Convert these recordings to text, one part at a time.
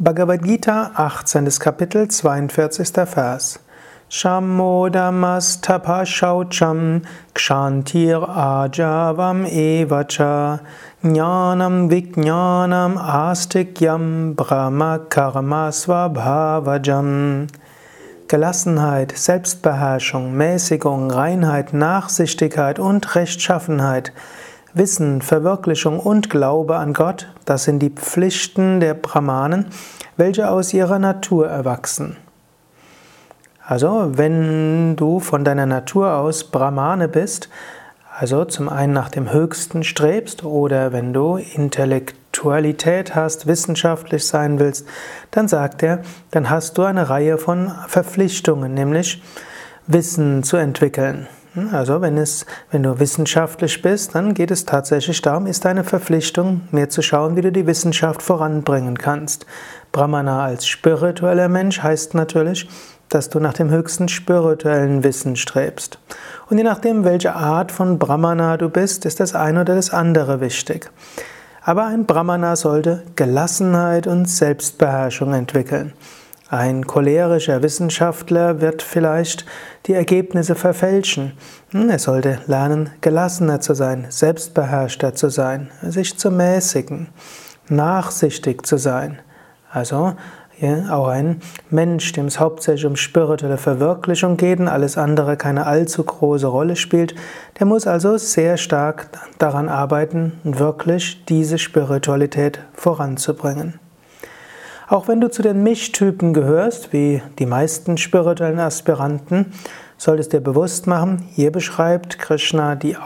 Bhagavad Gita, 18. Kapitel, 42. Vers. Shamodamastapashaucham kshantir ajavam evacha jnanam vijnanam astikyam brahma karma svabhavajam. Gelassenheit, Selbstbeherrschung, Mäßigung, Reinheit, Nachsichtigkeit und Rechtschaffenheit – Wissen, Verwirklichung und Glaube an Gott, das sind die Pflichten der Brahmanen, welche aus ihrer Natur erwachsen. Also, wenn du von deiner Natur aus Brahmane bist, also zum einen nach dem Höchsten strebst oder wenn du Intellektualität hast, wissenschaftlich sein willst, dann sagt er, dann hast du eine Reihe von Verpflichtungen, nämlich Wissen zu entwickeln. Also wenn, es, wenn du wissenschaftlich bist, dann geht es tatsächlich darum, ist deine Verpflichtung, mehr zu schauen, wie du die Wissenschaft voranbringen kannst. Brahmana als spiritueller Mensch heißt natürlich, dass du nach dem höchsten spirituellen Wissen strebst. Und je nachdem, welche Art von Brahmana du bist, ist das eine oder das andere wichtig. Aber ein Brahmana sollte Gelassenheit und Selbstbeherrschung entwickeln. Ein cholerischer Wissenschaftler wird vielleicht die Ergebnisse verfälschen. Hm, er sollte lernen, gelassener zu sein, selbstbeherrschter zu sein, sich zu mäßigen, nachsichtig zu sein. Also ja, auch ein Mensch, dem es hauptsächlich um spirituelle Verwirklichung geht und alles andere keine allzu große Rolle spielt, der muss also sehr stark daran arbeiten, wirklich diese Spiritualität voranzubringen. Auch wenn du zu den Mischtypen gehörst, wie die meisten spirituellen Aspiranten, solltest dir bewusst machen, hier beschreibt Krishna die,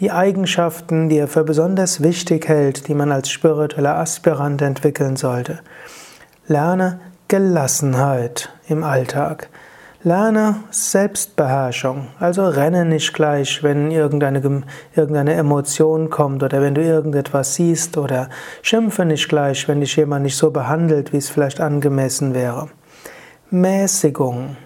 die Eigenschaften, die er für besonders wichtig hält, die man als spiritueller Aspirant entwickeln sollte. Lerne Gelassenheit im Alltag. Lerne Selbstbeherrschung, also renne nicht gleich, wenn irgendeine, irgendeine Emotion kommt oder wenn du irgendetwas siehst oder schimpfe nicht gleich, wenn dich jemand nicht so behandelt, wie es vielleicht angemessen wäre. Mäßigung.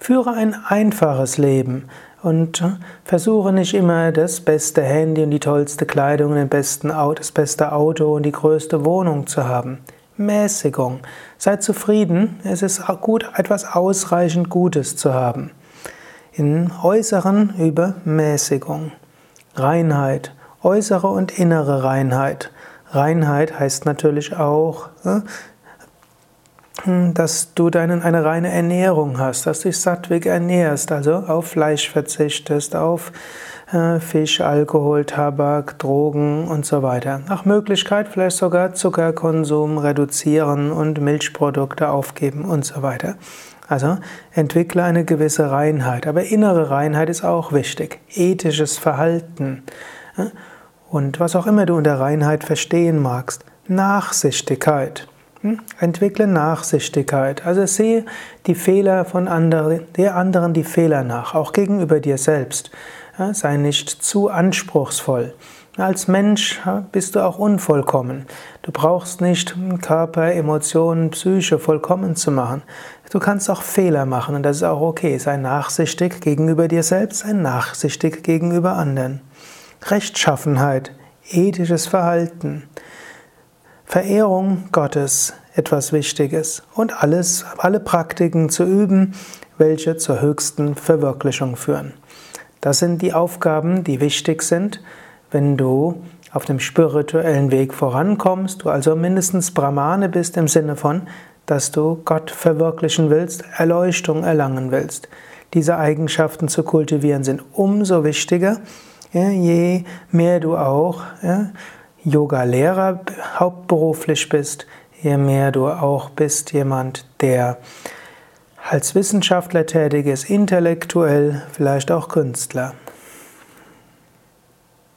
Führe ein einfaches Leben und versuche nicht immer das beste Handy und die tollste Kleidung, den besten das beste Auto und die größte Wohnung zu haben. Mäßigung. Sei zufrieden, es ist gut, etwas ausreichend Gutes zu haben. In äußeren über Mäßigung. Reinheit, äußere und innere Reinheit. Reinheit heißt natürlich auch, äh, dass du deinen, eine reine Ernährung hast, dass du dich sattwig ernährst, also auf Fleisch verzichtest, auf äh, Fisch, Alkohol, Tabak, Drogen und so weiter. Nach Möglichkeit vielleicht sogar Zuckerkonsum reduzieren und Milchprodukte aufgeben und so weiter. Also entwickle eine gewisse Reinheit, aber innere Reinheit ist auch wichtig. Ethisches Verhalten und was auch immer du unter Reinheit verstehen magst. Nachsichtigkeit. Hm? Entwickle Nachsichtigkeit. Also sehe die Fehler von anderen, der anderen die Fehler nach, auch gegenüber dir selbst. Sei nicht zu anspruchsvoll. Als Mensch bist du auch unvollkommen. Du brauchst nicht Körper, Emotionen, Psyche vollkommen zu machen. Du kannst auch Fehler machen und das ist auch okay. Sei nachsichtig gegenüber dir selbst, sei nachsichtig gegenüber anderen. Rechtschaffenheit, ethisches Verhalten. Verehrung Gottes, etwas Wichtiges und alles, alle Praktiken zu üben, welche zur höchsten Verwirklichung führen. Das sind die Aufgaben, die wichtig sind, wenn du auf dem spirituellen Weg vorankommst, du also mindestens Brahmane bist im Sinne von, dass du Gott verwirklichen willst, Erleuchtung erlangen willst. Diese Eigenschaften zu kultivieren sind umso wichtiger, je mehr du auch Yoga-Lehrer hauptberuflich bist, je mehr du auch bist jemand, der als Wissenschaftler tätig ist, intellektuell, vielleicht auch Künstler.